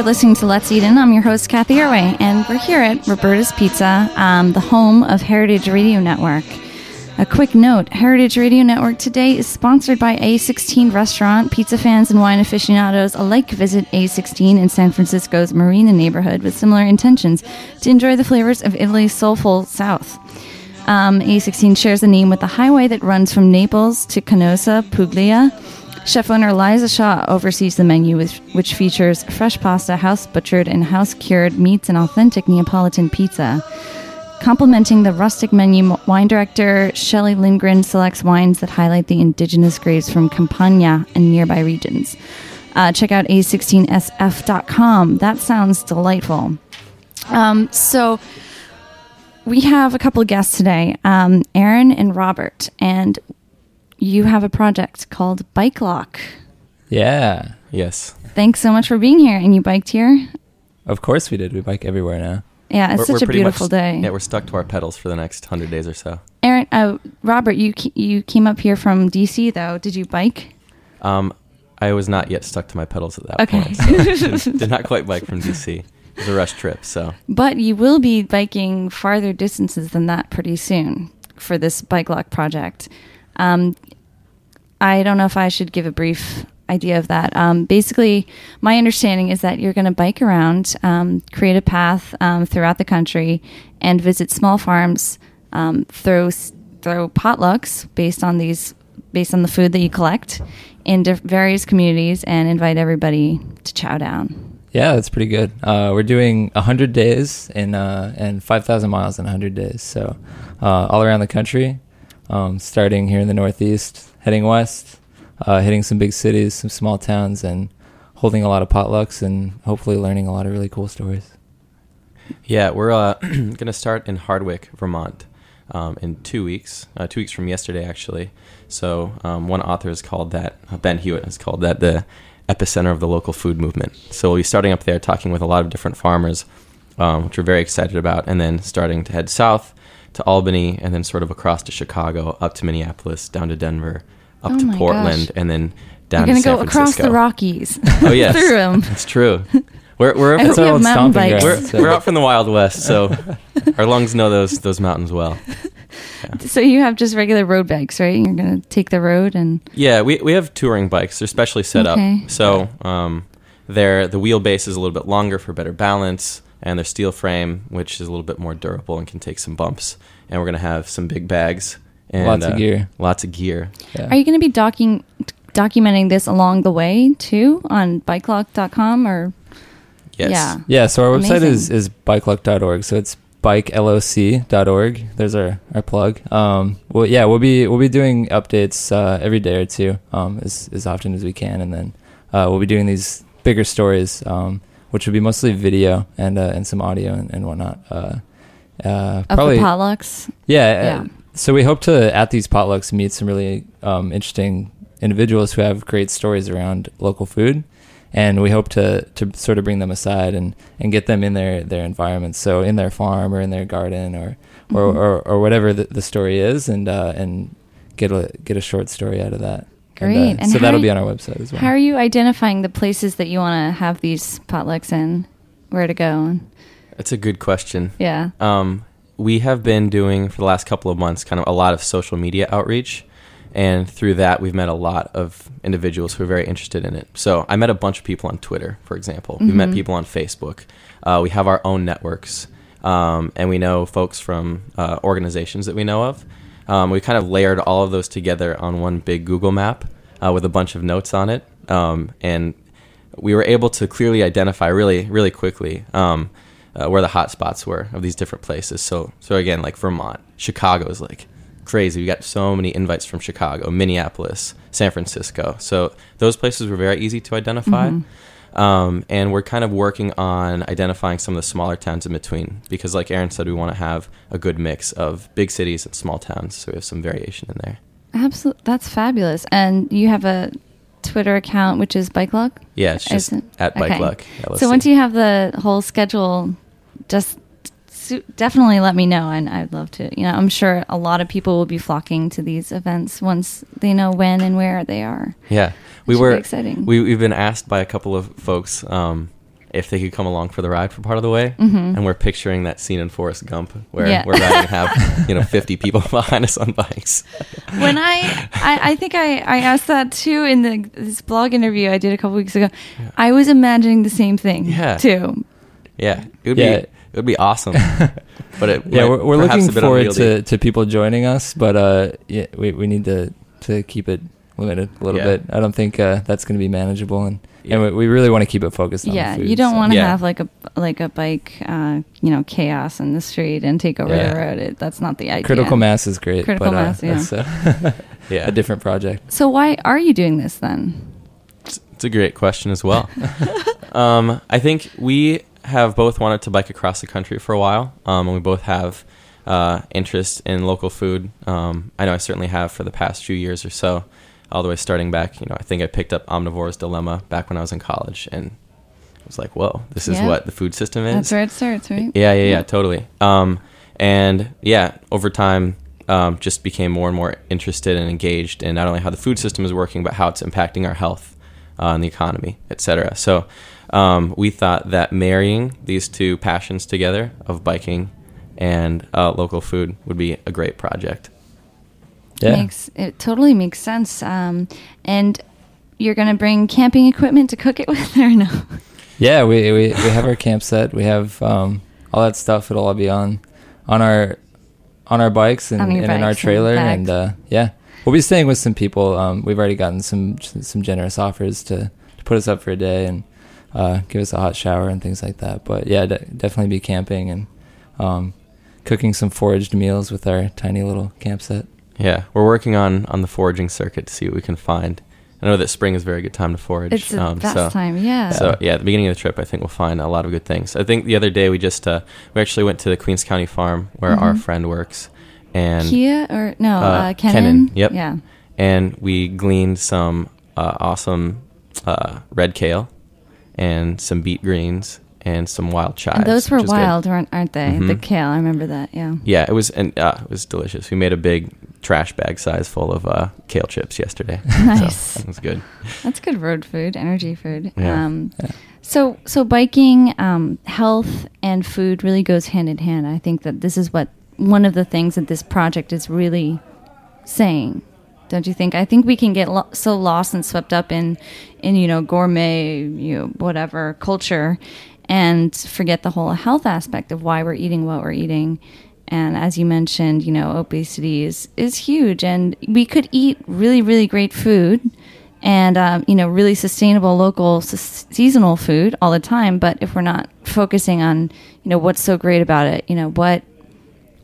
You're listening to Let's Eat In. I'm your host, Kathy Erway, and we're here at Roberta's Pizza, um, the home of Heritage Radio Network. A quick note Heritage Radio Network today is sponsored by A16 Restaurant. Pizza fans and wine aficionados alike visit A16 in San Francisco's Marina neighborhood with similar intentions to enjoy the flavors of Italy's soulful South. Um, A16 shares a name with the highway that runs from Naples to Canosa, Puglia. Chef owner Liza Shaw oversees the menu, which, which features fresh pasta, house butchered, and house cured meats and authentic Neapolitan pizza. Complementing the rustic menu, wine director Shelley Lindgren selects wines that highlight the indigenous grapes from Campania and nearby regions. Uh, check out a16sf.com. That sounds delightful. Um, so, we have a couple guests today, um, Aaron and Robert, and you have a project called Bike Luck. Yeah. Yes. Thanks so much for being here. And you biked here? Of course we did. We bike everywhere now. Yeah, it's We're- such we're a beautiful much- day. Yeah, we're stuck to our pedals for the next hundred days or so. Aaron, uh, Robert, you you came up here from DC though. Did you bike? Um, I was not yet stuck to my pedals at that Okay. point. So did, did not quite bike from DC. It was a rush trip. So But you will be biking farther distances than that pretty soon for this bike luck project. Um, I don't know if I should give a brief idea of that. Um, basically, my understanding is that you're going to bike around, um, create a path um, throughout the country, and visit small farms, um, throw throw potlucks based on these based on the food that you collect in diff- various communities, and invite everybody to chow down. Yeah, that's pretty good. Uh, we're doing 100 days in, uh, and 5,000 miles in 100 days. So, uh, all around the country, um, starting here in the Northeast, heading west, uh, hitting some big cities, some small towns, and holding a lot of potlucks and hopefully learning a lot of really cool stories. yeah, we're uh, gonna start in Hardwick, Vermont, um, in two weeks. Uh, two weeks from yesterday, actually. So um, one author has called that uh, Ben Hewitt has called that the epicenter of the local food movement. So we'll be starting up there, talking with a lot of different farmers, um, which we're very excited about, and then starting to head south to Albany, and then sort of across to Chicago, up to Minneapolis, down to Denver, up Oh to Portland, gosh. and then down you're going to to San go across the Rockies. Oh yes, through them. It's true. We're we're I hope from, you have mountain stomping bikes. we're, grounds. we're out from the Wild West, so our lungs know those those mountains well. So you have just regular road bikes, right? You're going to take the road and Yeah, we we have touring bikes. They're specially set Okay. up, so um, they're the wheelbase is a little bit longer for better balance, and their steel frame, which is a little bit more durable and can take some bumps. And we're gonna have some big bags and Lots of uh, gear. Lots of gear. Yeah. Are you going to be docking, documenting this along the way too on bikeluck.com or Yes. yeah? Yeah, so our website is, Amazing. is bikeluck.org. So it's bikeluck.org. There's our, our plug. Um, well, yeah, we'll be we'll be doing updates uh, every day or two, um, as as often as we can, and then uh, we'll be doing these bigger stories, um, which would be mostly video and uh, and some audio and, and whatnot. Uh, uh, Of the potlucks? yeah, Yeah. uh, so we hope to at these potlucks meet some really um, interesting individuals who have great stories around local food, and we hope to to sort of bring them aside and, and get them in their, their environments, so in their farm or in their garden or or, Mhm. or, or whatever the, the story is, and uh, and get a get a short story out of that. Great. And, uh, And so that'll be on our website as well. How are you identifying the places that you want to have these potlucks in? Where to go? That's a good question. Yeah. Um, we have been doing for the last couple of months kind of a lot of social media outreach, and through that we've met a lot of individuals who are very interested in it. So I met a bunch of people on Twitter, for example. We met Mhm. people on Facebook. Uh, we have our own networks, um, and we know folks from uh, organizations that we know of. Um, we kind of layered all of those together on one big Google map uh, with a bunch of notes on it, um, and we were able to clearly identify really, really quickly um, uh, where the hot spots were of these different places. So, so again, like Vermont, Chicago is like crazy. We got so many invites from Chicago, Minneapolis, San Francisco. So those places were very easy to identify. Mhm. Um, and we're kind of working on identifying some of the smaller towns in between because, like Aaron said, we want to have a good mix of big cities and small towns. So we have some variation in there. Absolutely. That's fabulous. And you have a Twitter account, which is Bike Luck? Yeah, it's just Isn't- at Bike okay. Luck. So once you have the whole schedule, just su- definitely let me know, and I'd love to. You know, I'm sure a lot of people will be flocking to these events once they know when and where they are. Yeah, we were exciting. We we've been asked by a couple of folks um, if they could come along for the ride for part of the way. Mm-hmm. And we're picturing that scene in Forrest Gump where Yeah. we're riding and have you know 50 people behind us on bikes. when I, I, I think I, I asked that too in the this blog interview I did a couple weeks ago. I was imagining the same thing Yeah. too. Yeah, it would Yeah. be it would be awesome. but it yeah, we're, we're looking forward unwieldy. to, to people joining us, but uh, yeah, we we need to to keep it limited a little Yeah. bit. I don't think uh, that's going to be manageable, and Yeah. and we, we really want to keep it focused on. Yeah, the food, you don't so- want to Yeah. have like a like a bike, uh, you know, chaos in the street and take over Yeah. the road. It, that's not the idea. critical mass is great. Critical but, uh, mass, yeah. That's uh, Yeah, a different project. So why are you doing this then? It's a great question as well. um, I think we have both wanted to bike across the country for a while, um, and we both have uh, interest in local food. Um, I know I certainly have for the past few years or so, all the way starting back. You know, I think I picked up Omnivore's Dilemma back when I was in college, and I was like, "Whoa, this is Yeah. what the food system is." That's where it starts, right? Yeah, yeah, yeah, totally. Um, and yeah, over time, um, just became more and more interested and engaged in not only how the food system is working, but how it's impacting our health uh, and the economy, etc. So um, we thought that marrying these two passions together of biking and uh, local food would be a great project. Yeah, Makes it totally makes sense. Um, and you're gonna bring camping equipment to cook it with, or no? yeah. We, we we have our camp set. We have um, all that stuff. It'll all be on on our on our bikes and, and in our bikes and trailer, and uh, yeah, we'll be staying with some people. Um, we've already gotten some some generous offers to, to put us up for a day and uh, give us a hot shower and things like that. But yeah, de- definitely be camping and um, cooking some foraged meals with our tiny little camp set. Yeah, we're working on on the foraging circuit to see what we can find. I know that spring is a very good time to forage. It's the um, best so- time, yeah. So yeah, at the beginning of the trip, I think we'll find a lot of good things. I think the other day we just uh, we actually went to the Queens County farm where our Mhm. friend works, and Kia or no, uh, uh, Kenan? Kenan, yep. Yeah. and we gleaned some uh, awesome uh, red kale and some beet greens and some wild chives. And those were which is good. wild, weren't aren't they? The Mhm. kale, I remember that. Yeah. Yeah, it was and uh, it was delicious. We made a big trash bag size full of uh, kale chips yesterday. Nice. So that was good. That's good road food, energy food. Yeah. Um, Yeah. So, so biking, um, health, and food really goes hand in hand. I think that this is what one of the things that this project is really saying. Don't you think? I think we can get lo- so lost and swept up in, in you know, gourmet, you know, whatever culture, and forget the whole health aspect of why we're eating what we're eating. And as you mentioned, you know, obesity is is huge, and we could eat really, really great food and um, you know really sustainable local s- seasonal food all the time. But if we're not focusing on you know what's so great about it you know what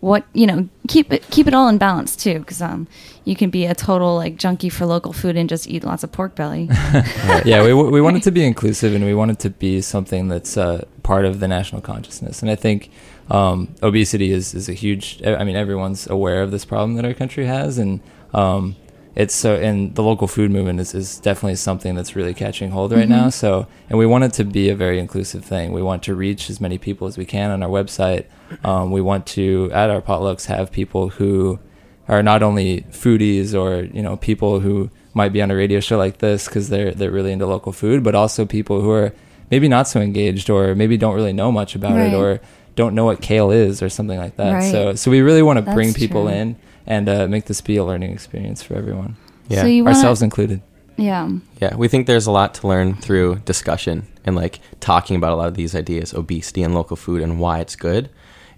what you know keep it keep it all in balance too. Because um you can be a total like junkie for local food and just eat lots of pork belly. Yeah, we we want it to be inclusive, and we want it to be something that's uh, part of the national consciousness. And I think um, obesity is is a huge. I mean, everyone's aware of this problem that our country has, and um, it's so. And the local food movement is, is definitely something that's really catching hold right now. So, and we want it to be a very inclusive thing. We want to reach as many people as we can on our website. Um, we want to at our potlucks have people who are not only foodies or you know people who might be on a radio show like this because they're they're really into local food, but also people who are maybe not so engaged or maybe don't really know much about Right. it or don't know what kale is or something like that. Right. So so we really want to bring people true. in and uh, make this be a learning experience for everyone, Yeah. so you want ourselves included. yeah Yeah, we think there's a lot to learn through discussion and like talking about a lot of these ideas, obesity and local food and why it's good.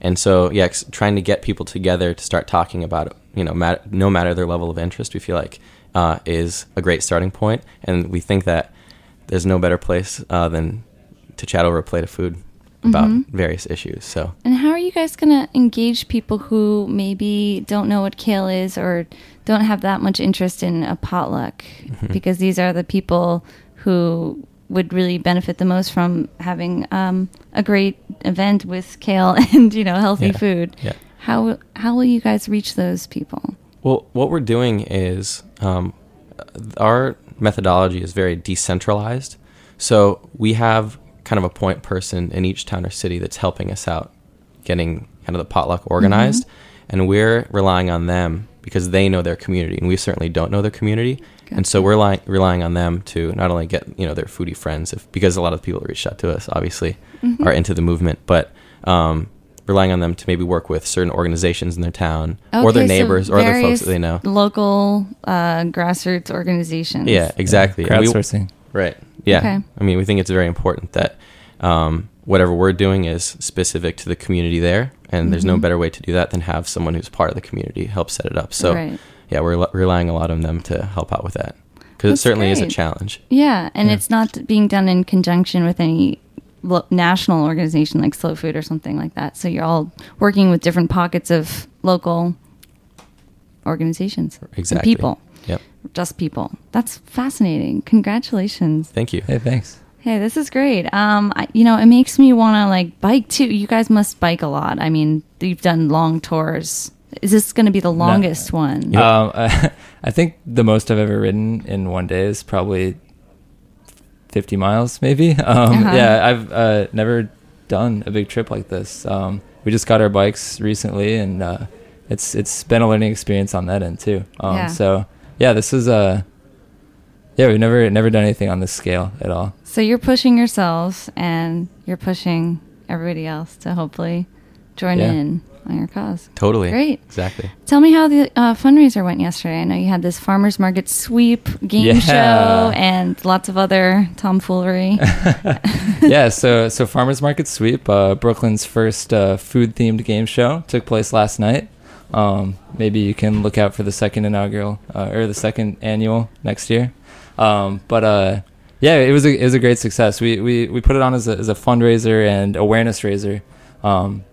And so, yeah, ex- trying to get people together to start talking about you know, mat- no matter their level of interest, we feel like uh, is a great starting point. And we think that there's no better place uh, than to chat over a plate of food about Mhm. various issues. So, and how are you guys going to engage people who maybe don't know what kale is or don't have that much interest in a potluck Mm-hmm. because these are the people who would really benefit the most from having um, a great event with kale and you know healthy Yeah. food. yeah. How how will you guys reach those people? Well, what we're doing is um, our methodology is very decentralized. So we have kind of a point person in each town or city that's helping us out getting kind of the potluck organized. And we're relying on them because they know their community. And we certainly don't know their community. And so we're relying, relying on them to not only get you know their foodie friends, if, because a lot of people that reached out to us obviously Mm-hmm. are into the movement, but um, relying on them to maybe work with certain organizations in their town or their Okay, so neighbors or other folks that they know. Local uh, grassroots organizations. Yeah, exactly. And we- Crowdsourcing. Right. Yeah. Okay. I mean, we think it's very important that um, whatever we're doing is specific to the community there, and there's no Mhm. better way to do that than have someone who's part of the community help set it up. So, Right. yeah, we're le- relying a lot on them to help out with that because it certainly is a challenge. Yeah, and Yeah. it's not being done in conjunction with any lo- national organization like Slow Food or something like that. So you're all working with different pockets of local organizations, and Exactly. people. Just people. That's fascinating. Congratulations. Thank you. Hey, thanks. Hey, this is great. Um, I, you know, it makes me want to like bike too. You guys must bike a lot. I mean, you've done long tours. Is this going to be the longest one? Yep. Um, I think the most I've ever ridden in one day is probably 50 miles, maybe. Um, Uh-huh. Yeah, I've uh, never done a big trip like this. Um, we just got our bikes recently, and uh, it's it's been a learning experience on that end too. Um, Yeah. So yeah, this is uh, yeah, we've never never done anything on this scale at all. So you're pushing yourselves and you're pushing everybody else to hopefully join Yeah. in on your cause. Totally. Great. Exactly. Tell me how the uh, fundraiser went yesterday. I know you had this farmers market sweep game Yeah. show and lots of other tomfoolery. yeah, so so Farmers Market Sweep, uh, Brooklyn's first uh, food themed game show, took place last night. Um, maybe you can look out for the second inaugural uh, or the second annual next year. Um, but uh, yeah, it was a it was a great success. We we, we put it on as a, as a fundraiser and awareness raiser um,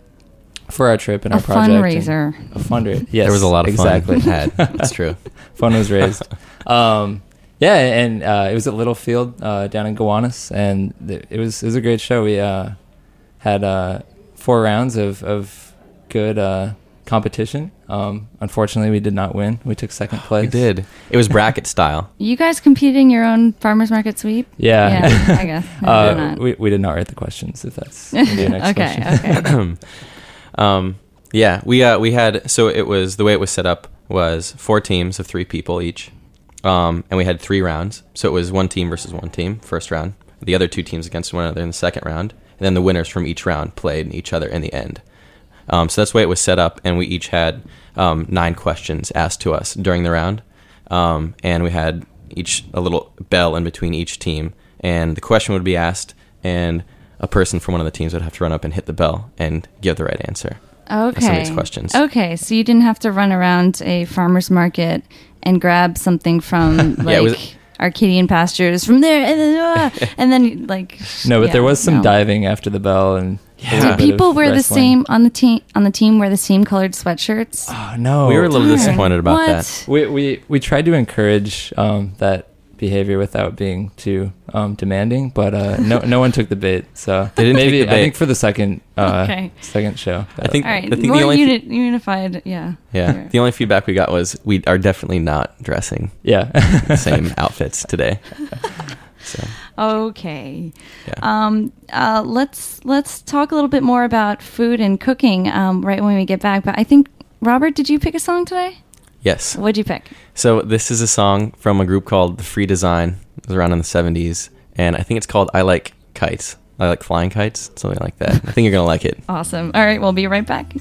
for our trip and a our project. and- fundraiser. A fundraiser. Yes, there was a lot of exactly. fun had. That's true. fun was raised. um, yeah, and uh, it was at Littlefield uh, down in Gowanus, and th- it was it was a great show. We uh, had uh, four rounds of of good uh, competition. Um, unfortunately, we did not win. We took second place. We did. It was bracket style. You guys competed in your own farmers market sweep? Yeah. Yeah, I guess. I uh, did not. we we did not write the questions. If that's your next okay, question. okay. um, yeah, we uh, we had so it was the way it was set up was four teams of three people each, um, and we had three rounds. So it was one team versus one team first round, the other two teams against one another in the second round, and then the winners from each round played each other in the end. Um, so that's the way it was set up, and we each had um, nine questions asked to us during the round, um, and we had each a little bell in between each team, and the question would be asked, and a person from one of the teams would have to run up and hit the bell and give the right answer. Okay. some of these questions. Okay, so you didn't have to run around a farmer's market and grab something from like Yeah, was- Arcadian pastures from there, and then, ah, and then like No, but yeah, there was some no. diving after the bell, and a little Did people wear the same on the team on the team wear the same colored sweatshirts? Oh no, we were a little Darn. disappointed about what? that. We we we tried to encourage um, that behavior without being too um, demanding, but uh, no no one took the bait. So They didn't take maybe the I think for the second uh, Okay. second show. I think All right, I think more the only uni- unified. Yeah. yeah Sure. the only feedback we got was we are definitely not dressing yeah. the same outfits today. So Okay. yeah. Um, uh, let's let's talk a little bit more about food and cooking um, right when we get back. But I think Robert, did you pick a song today? yes. What'd you pick? So this is a song from a group called The Free Design. It was around in the 70s, and I think it's called I Like Kites. I like flying kites, something like that. I think you're gonna like it. Awesome. All right, we'll be right back.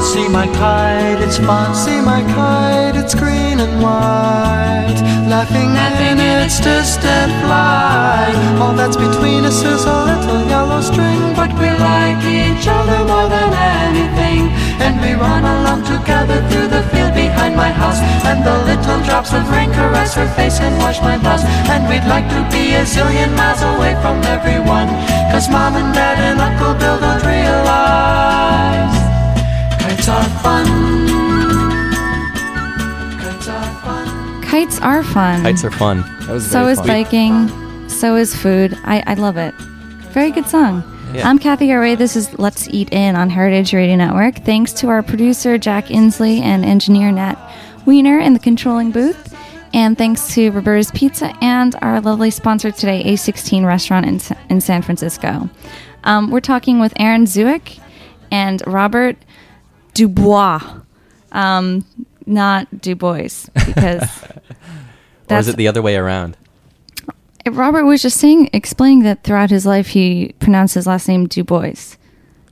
See my kite, it's fun. See my kite, it's green and white. Laughing, in its distant flight. All that's between us is a little yellow string, but we like each other more than anything. And we run along together through the field behind my house. And the little drops of rain caress her face and wash my blouse. And we'd like to be a zillion miles away from everyone. Cause mom and dad and Uncle Bill don't realize kites are fun. Kites are fun. Kites are fun. Kites are fun. That was so is fun. biking. So is food. I, I love it. Very good song. Yeah. I'm Kathy Erway. This is Let's Eat In on Heritage Radio Network. Thanks to our producer, Jack Inslee, and engineer, Nat Wiener, in the controlling booth. And thanks to Roberta's Pizza and our lovely sponsor today, A16 Restaurant in, in San Francisco. Um, we're talking with Aaron Zuick and Robert Dubois. Um, not Du Bois, because Or is it the other way around? Robert was just saying, explaining that throughout his life he pronounced his last name Du Bois,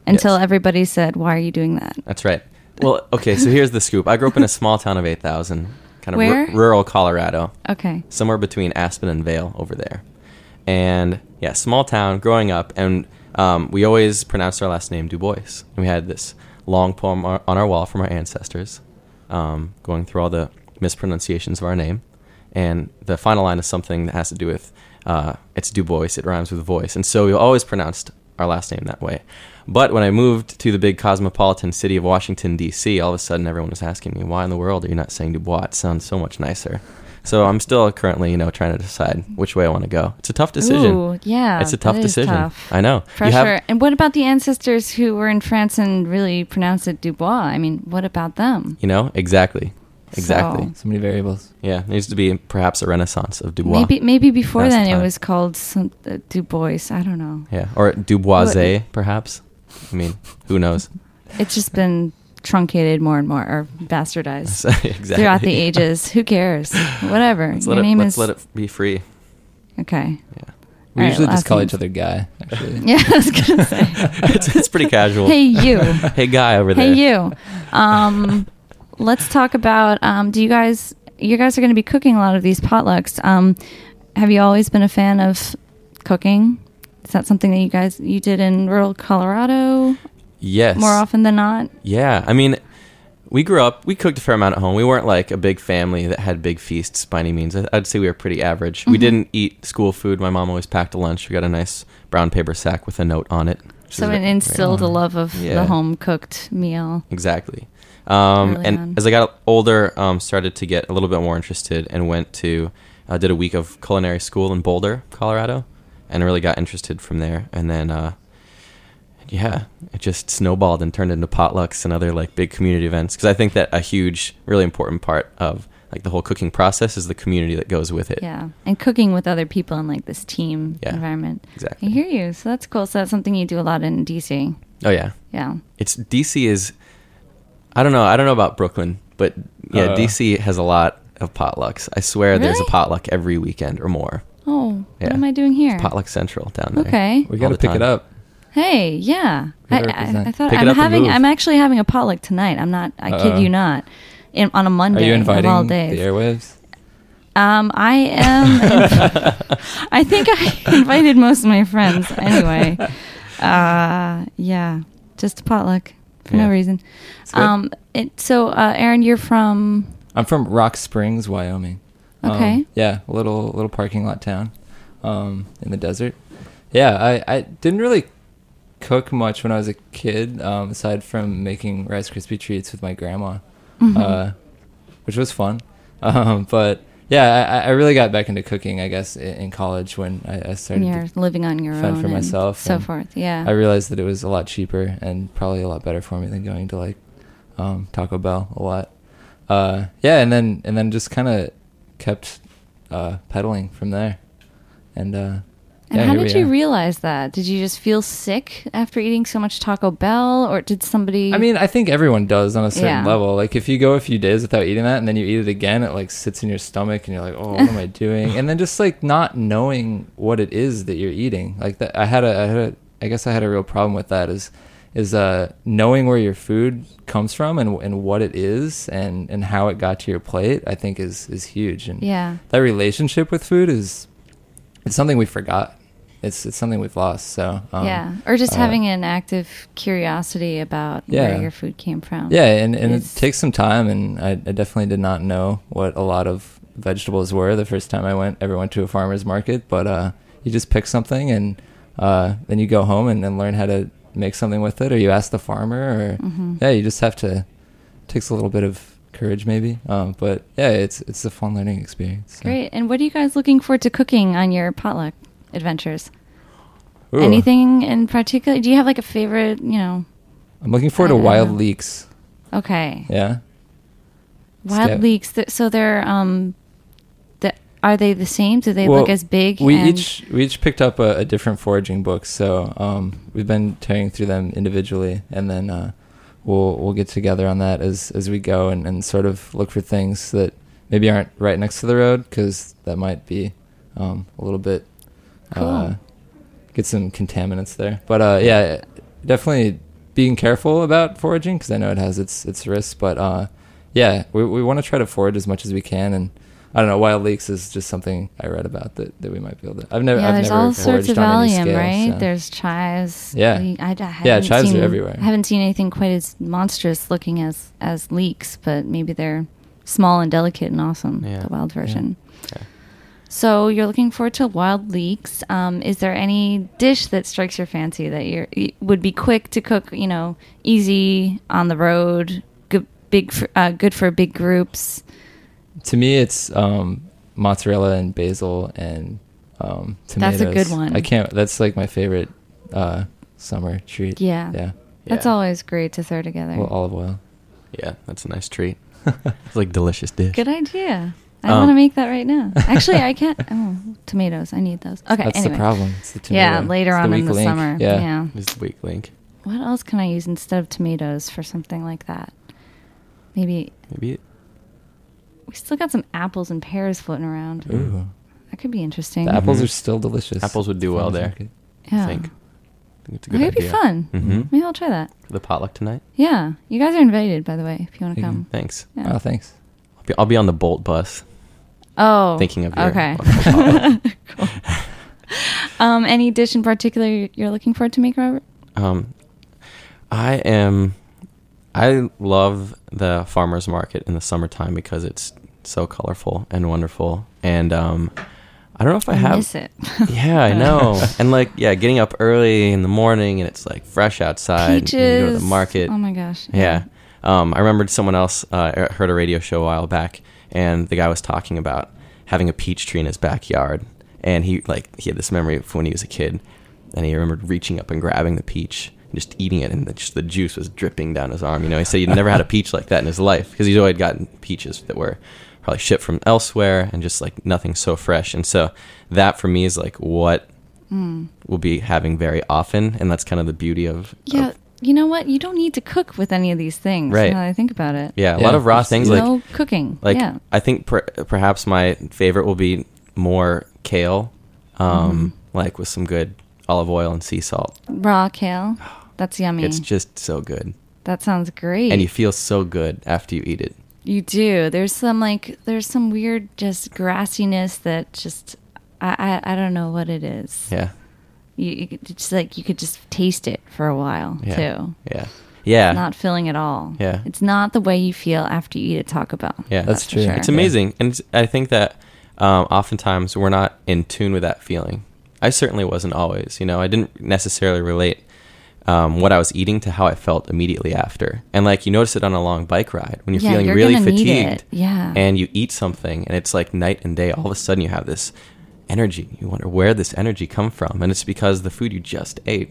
until Yes. everybody said, "Why are you doing that?" That's right. Well, okay, so here's the scoop. I grew up in a small town of 8,000, kind of Where? rural Colorado, Okay, somewhere between Aspen and Vail over there. And yeah, small town growing up, and um, we always pronounced our last name Du Bois. And we had this long poem on our wall from our ancestors, um, going through all the mispronunciations of our name. And the final line is something that has to do with uh, it's Du Bois, it rhymes with voice. And so we always pronounced our last name that way. But when I moved to the big cosmopolitan city of Washington, D.C., all of a sudden everyone was asking me, why in the world are you not saying Dubois? It sounds so much nicer. So I'm still currently, you know, trying to decide which way I want to go. It's a tough decision. Ooh, yeah, it's a tough decision. tough. I know. Pressure. have- and what about the ancestors who were in France and really pronounced it Dubois? I mean, what about them? you know, exactly. Exactly. So- So many variables. Yeah, there needs to be perhaps a renaissance of Dubois. Maybe maybe before Now's the then it was called some, uh, Du Bois. I don't know. Yeah, or Duboise, perhaps. I mean, who knows? It's just been truncated more and more or bastardized exactly. throughout the ages. Who cares? Whatever. Let's Your let it, let's is let it be free. okay. Yeah. We All right, usually last just call names. each other guy. Actually. Yeah, I was gonna say. it's, it's pretty casual. hey you. Hey, guy over there. Hey you. Um, let's talk about. Um, do you guys? You guys are going to be cooking a lot of these potlucks. Um, have you always been a fan of cooking? Is that something that you guys you did in rural Colorado Yes. more often than not? Yeah, I mean, we grew up. We cooked a fair amount at home. We weren't like a big family that had big feasts by any means. I'd say we were pretty average. Mm-hmm. We didn't eat school food. My mom always packed a lunch. We got a nice brown paper sack with a note on it. So it instilled a love of Yeah. the home cooked meal. Exactly. Um, and on. as I got older, um, started to get a little bit more interested and went to, uh, did a week of culinary school in Boulder, Colorado, and really got interested from there. And then, uh, yeah, it just snowballed and turned into potlucks and other like big community events. Because I think that a huge, really important part of like the whole cooking process is the community that goes with it. Yeah, and cooking with other people in like this team Yeah, environment. exactly. I hear you. So that's cool. So that's something you do a lot in DC. Oh yeah, Yeah. it's DC is, I don't know, I don't know about Brooklyn, but yeah, Uh. DC has a lot of potlucks. I swear, there's a potluck every weekend or more. Oh, Yeah. what am I doing here? Potluck Central down there. Okay. We got to pick time. it up. Hey, yeah. I, I. I thought Pick I'm having. I'm actually having a potluck tonight. I'm not. I kid Uh-oh. you not. In, on a Monday. Are Monday you of inviting all the days. airwaves? Um, I am. I think I invited most of my friends anyway. Uh, yeah, just a potluck for no reason. It's good. Um, it, so uh, Aaron, you're from. I'm from Rock Springs, Wyoming. Um, Okay. yeah, a little little parking lot town, um, in the desert. Yeah, I, I didn't really cook much when I was a kid, um, aside from making Rice Krispie treats with my grandma, Mhm. uh, which was fun. Um, but yeah, I, I really got back into cooking, I guess, in, in college when I, I started. you're living on your own for and myself so forth. Yeah. I realized that it was a lot cheaper and probably a lot better for me than going to like um, Taco Bell a lot. Uh, yeah, and then and then just kind of kept uh, pedaling from there. And uh, And yeah, how did you are. realize that? Did you just feel sick after eating so much Taco Bell, or did somebody? I mean, I think everyone does on a certain Yeah. level. Like if you go a few days without eating that and then you eat it again, it like sits in your stomach and you're like, "Oh, what am I doing?" And then just like not knowing what it is that you're eating. Like that I had a I had a I guess I had a real problem with that is is uh knowing where your food comes from and and what it is and and how it got to your plate. I think is is huge. And Yeah. that relationship with food is it's something we forgot. It's it's something we've lost. So um, yeah. Or just uh, having an active curiosity about Yeah. where your food came from. Yeah, and, and it takes some time, and I, I definitely did not know what a lot of vegetables were the first time I went ever went to a farmer's market. But uh, you just pick something, and uh, then you go home and, and learn how to make something with it, or you ask the farmer, or Mhm. yeah, you just have to. Takes a little bit of courage, maybe, um, but yeah, it's it's a fun learning experience. so. Great. And what are you guys looking forward to cooking on your potluck adventures? Ooh. Anything in particular? Do you have like a favorite, you know? I'm looking forward to wild know. leeks. Okay. Yeah. Wild leeks. th- So they're um are they the same? Do they Well, look as big? We each we each picked up a, a different foraging book, so um, we've been tearing through them individually, and then uh, we'll we'll get together on that as as we go, and, and sort of look for things that maybe aren't right next to the road, because that might be um, a little bit uh, Cool. get some contaminants there. But uh, yeah, definitely being careful about foraging because I know it has its its risks. But uh, yeah, we we want to try to forage as much as we can, and I don't know. Wild leeks is just something I read about that, that we might be able to. I've never. yeah, I've there's never all sorts foraged of on any allium, scale, right? so- There's chives. Yeah. We- I, d- I Yeah, haven't chives are everywhere. I haven't seen anything quite as monstrous looking as as leeks, but maybe they're small and delicate and awesome. Yeah. The wild version. Yeah. So you're looking forward to wild leeks. Um, is there any dish that strikes your fancy that you're, would be quick to cook? You know, easy on the road, good, big, for, uh, good for big groups. To me, it's um, mozzarella and basil and um, tomatoes. That's a good one. I can't. That's like my favorite uh, summer treat. Yeah. Yeah. That's Yeah. always great to throw together. Well, olive oil. Yeah, that's a nice treat. it's like delicious dish. Good idea. I Um, want to make that right now. Actually, I can't. Oh, tomatoes. I need those. Okay. That's anyway. the problem. It's the tomato. Yeah, later It's the on in weak the link. summer. Yeah. yeah. This is the weak link. What else can I use instead of tomatoes for something like that? Maybe Maybe we still got some apples and pears floating around. Ooh. That could be interesting. The apples Mhm. are still delicious. Apples would do well Farmers there. market. yeah. I think. I think it's a That good could be idea. fun. hmm Maybe I'll try that. The potluck tonight. Yeah. You guys are invited, by the way, if you want to Mhm. come. Thanks. Yeah. Oh, thanks. I'll be, I'll be on the Bolt bus. Oh. Thinking of your Okay. cool. Um, any dish in particular you're looking forward to make, Robert? Um, I am. I love the farmers market in the summertime because it's so colorful and wonderful. And um, I don't know if I, have. miss it. Yeah, I know. and like, yeah, getting up early in the morning and it's like fresh outside. Peaches. And you go to the market. Oh my gosh. Yeah. Um, I remembered someone else uh, heard a radio show a while back, and the guy was talking about having a peach tree in his backyard, and he like he had this memory of when he was a kid, and he remembered reaching up and grabbing the peach just eating it, and the, just the juice was dripping down his arm. You know, he said he'd never had a peach like that in his life because he's always gotten peaches that were probably shipped from elsewhere and just like nothing so fresh. And so that for me is like what Mm. we'll be having very often, and that's kind of the beauty of Yeah. of- you know what? You don't need to cook with any of these things. Right. Now that I think about it. yeah, a Yeah, lot of raw just things eat like no cooking. Like yeah. I think per- perhaps my favorite will be more kale, um, Mm-hmm. like with some good olive oil and sea salt. Raw kale. That's yummy. It's just so good, that sounds great. and you feel so good after you eat it. You do. There's some like there's some weird just grassiness that just I I, I don't know what it is. Yeah, You, you could just like you could just taste it for a while yeah, too. yeah, yeah. Not filling at all. Yeah. It's not the way you feel after you eat at Taco Bell. Yeah. That's for true. sure. It's amazing, and it's, I think that um, oftentimes we're not in tune with that feeling. I certainly wasn't always. You know, I didn't necessarily relate um, what I was eating to how I felt immediately after. And like you notice it on a long bike ride when you're Yeah, feeling you're really fatigued. Yeah. and you eat something, and it's like night and day. All of a sudden, you have this energy. You wonder where this energy come from, and it's because the food you just ate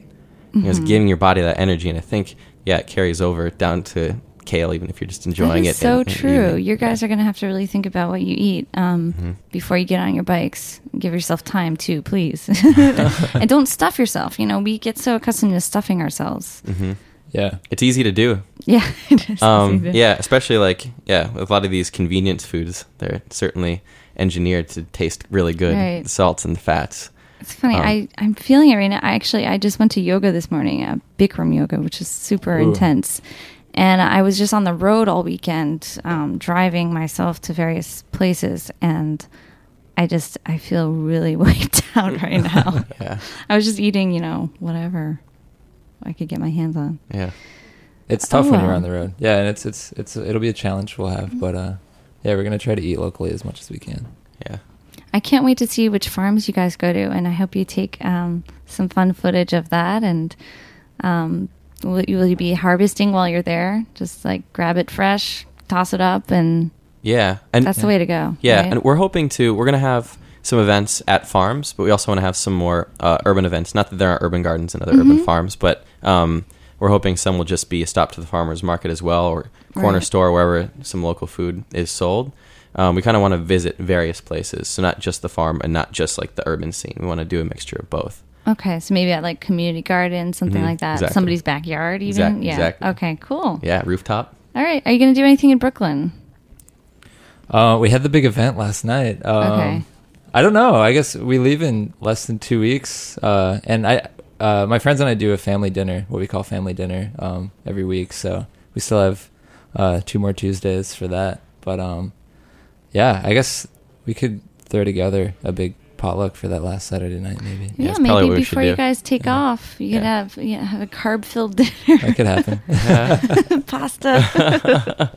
you know, is giving your body that energy. And I think yeah, it carries over down to kale, even if you're just enjoying that it. is so and- and true. eating. You guys are going to have to really think about what you eat um, Mhm. before you get on your bikes. Give yourself time too, please, and don't stuff yourself. You know, we get so accustomed to stuffing ourselves. Mhm. Yeah. It's easy to do. Yeah, it is. Um, easy to- yeah, especially like yeah, with a lot of these convenience foods, they're certainly engineered to taste really good. Right. The salts and the fats. It's funny. Um, I I'm feeling it right now. I actually I just went to yoga this morning, uh, Bikram yoga, which is super Ooh. intense. And I was just on the road all weekend, um, driving myself to various places, and I just I feel really wiped out right now. Yeah. I was just eating, you know, whatever I could get my hands on. Yeah. It's tough Oh, when you're on the road. Yeah, and it's it's it's it'll be a challenge we'll have, but uh, yeah, we're gonna try to eat locally as much as we can. Yeah. I can't wait to see which farms you guys go to, and I hope you take um, some fun footage of that. And um, will, you, will you be harvesting while you're there? Just like grab it fresh, toss it up, and Yeah. And that's the way to go. Yeah, right? and we're hoping to. We're gonna have some events at farms, but we also want to have some more uh, urban events. Not that there aren't urban gardens and other urban Mhm. farms, but um, we're hoping some will just be a stop to the farmers market as well, or corner Right. store wherever some local food is sold. Um, we kind of want to visit various places, so not just the farm and not just like the urban scene. We want to do a mixture of both. Okay, so maybe at like community garden, something Mhm, like that, exactly. somebody's backyard, even. Exact- yeah. exactly. Okay. Cool. Yeah, rooftop. All right. Are you going to do anything in Brooklyn? Uh, we had the big event last night. Um, Okay. I don't know. I guess we leave in less than two weeks, uh, and I, uh, my friends and I do a family dinner, what we call family dinner, um, every week. So we still have uh, two more Tuesdays for that. But um, yeah, I guess we could throw together a big potluck for that last Saturday night, maybe. Yeah, Yeah, maybe what we should before you do. guys take Yeah. off, you could Yeah. have you know, have a carb filled dinner. That could happen. Pasta.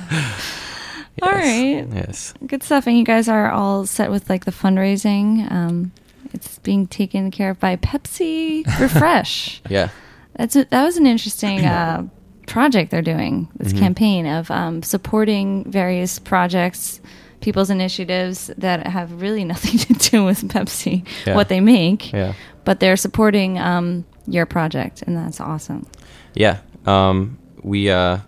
All right. Yes. Good stuff. And you guys are all set with like the fundraising. Um, it's being taken care of by Pepsi Refresh. Yeah. That's a, that was an interesting uh, project they're doing. This Mhm. campaign of um, supporting various projects, people's initiatives that have really nothing to do with Pepsi, Yeah. what they make, Yeah. but they're supporting um, your project, and that's awesome. Yeah. Um, we uh,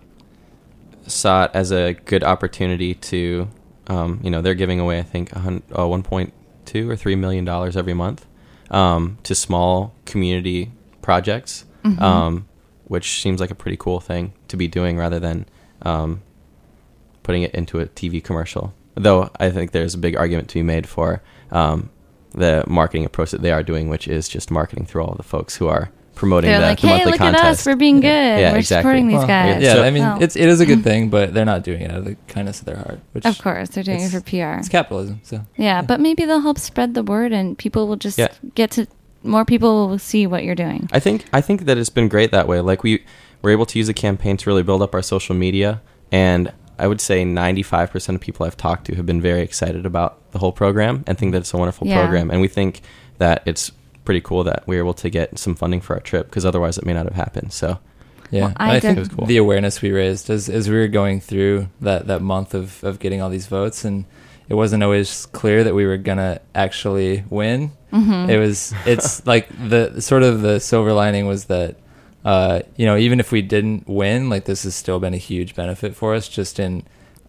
saw it as a good opportunity to, um, you know, they're giving away, I think, uh, 1.2 or 3 million dollars every month um, to small community projects, Mhm. um, which seems like a pretty cool thing to be doing rather than um, putting it into a TV commercial. Though I think there's a big argument to be made for um, the marketing approach that they are doing, which is just marketing through all the folks who are promoting They're the, like, the hey, monthly look contest. at us, we're being good, Yeah, we're exactly. supporting these Well, guys. Yeah, So- I mean, Well, it's it is a good thing, but they're not doing it out of the kindness of their heart. Which of course they're doing it for PR. it's capitalism. So Yeah, but maybe they'll help spread the word, and people will just Yeah. get to more people will see what you're doing. I think I think that it's been great that way. Like we were able to use a campaign to really build up our social media, and I would say 95% of people I've talked to have been very excited about the whole program and think that it's a wonderful Yeah. program. And we think that it's pretty cool that we were able to get some funding for our trip because otherwise it may not have happened. So Yeah, Well, I I, think It was cool. the awareness we raised as as we were going through that that month of of getting all these votes, and it wasn't always clear that we were gonna actually win. Mhm. It was it's like the sort of the silver lining was that uh, you know even if we didn't win, like this has still been a huge benefit for us just in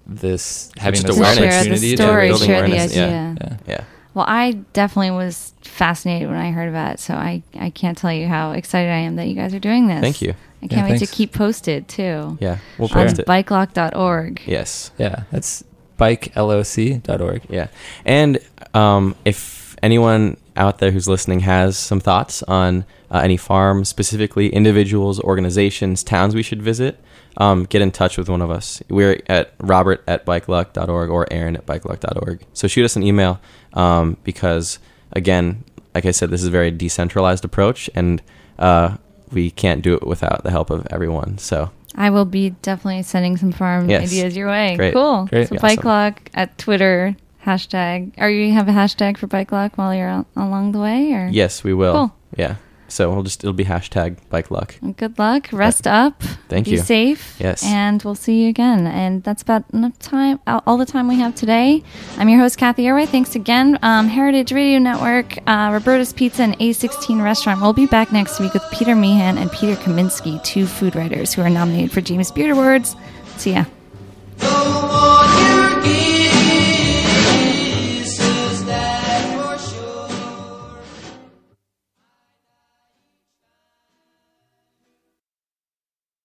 this having Just this to awareness. share the opportunity. story, building share awareness, yeah. idea. yeah. yeah, Well, I definitely was fascinated when I heard about it, so I, I can't tell you how excited I am that you guys are doing this. thank you. I can't Yeah, wait to keep posted too. Yeah, we'll Sure. On post it. bikeluck.org. Yes. Yeah, that's bikeluck.org. Yeah. And um, if anyone out there who's listening has some thoughts on uh, any farms, specifically individuals, organizations, towns we should visit, um, get in touch with one of us. We're at robert at bikeluck.org or aaron at bikeluck.org. So shoot us an email um, because, again, like I said, this is a very decentralized approach and uh, we can't do it without the help of everyone. So I will be definitely sending some farm Yes. ideas your way. Great. Cool. Great. So Yeah, bike awesome. lock at Twitter hashtag. Are you have a hashtag for bike luck while you're al- along the way? Or yes, we will. Cool. Yeah. So we'll just, it'll be hashtag bike luck Good luck. Rest up. Thank you. be you. safe. Yes. And we'll see you again. And that's about enough time, all all the time we have today. I'm your host, Kathy Erway Thanks again. Um, Heritage Radio Network, uh, Roberta's Pizza, and A16 Restaurant. We'll be back next week with Peter Meehan and Peter Kaminsky, two food writers who are nominated for James Beard Awards. See ya.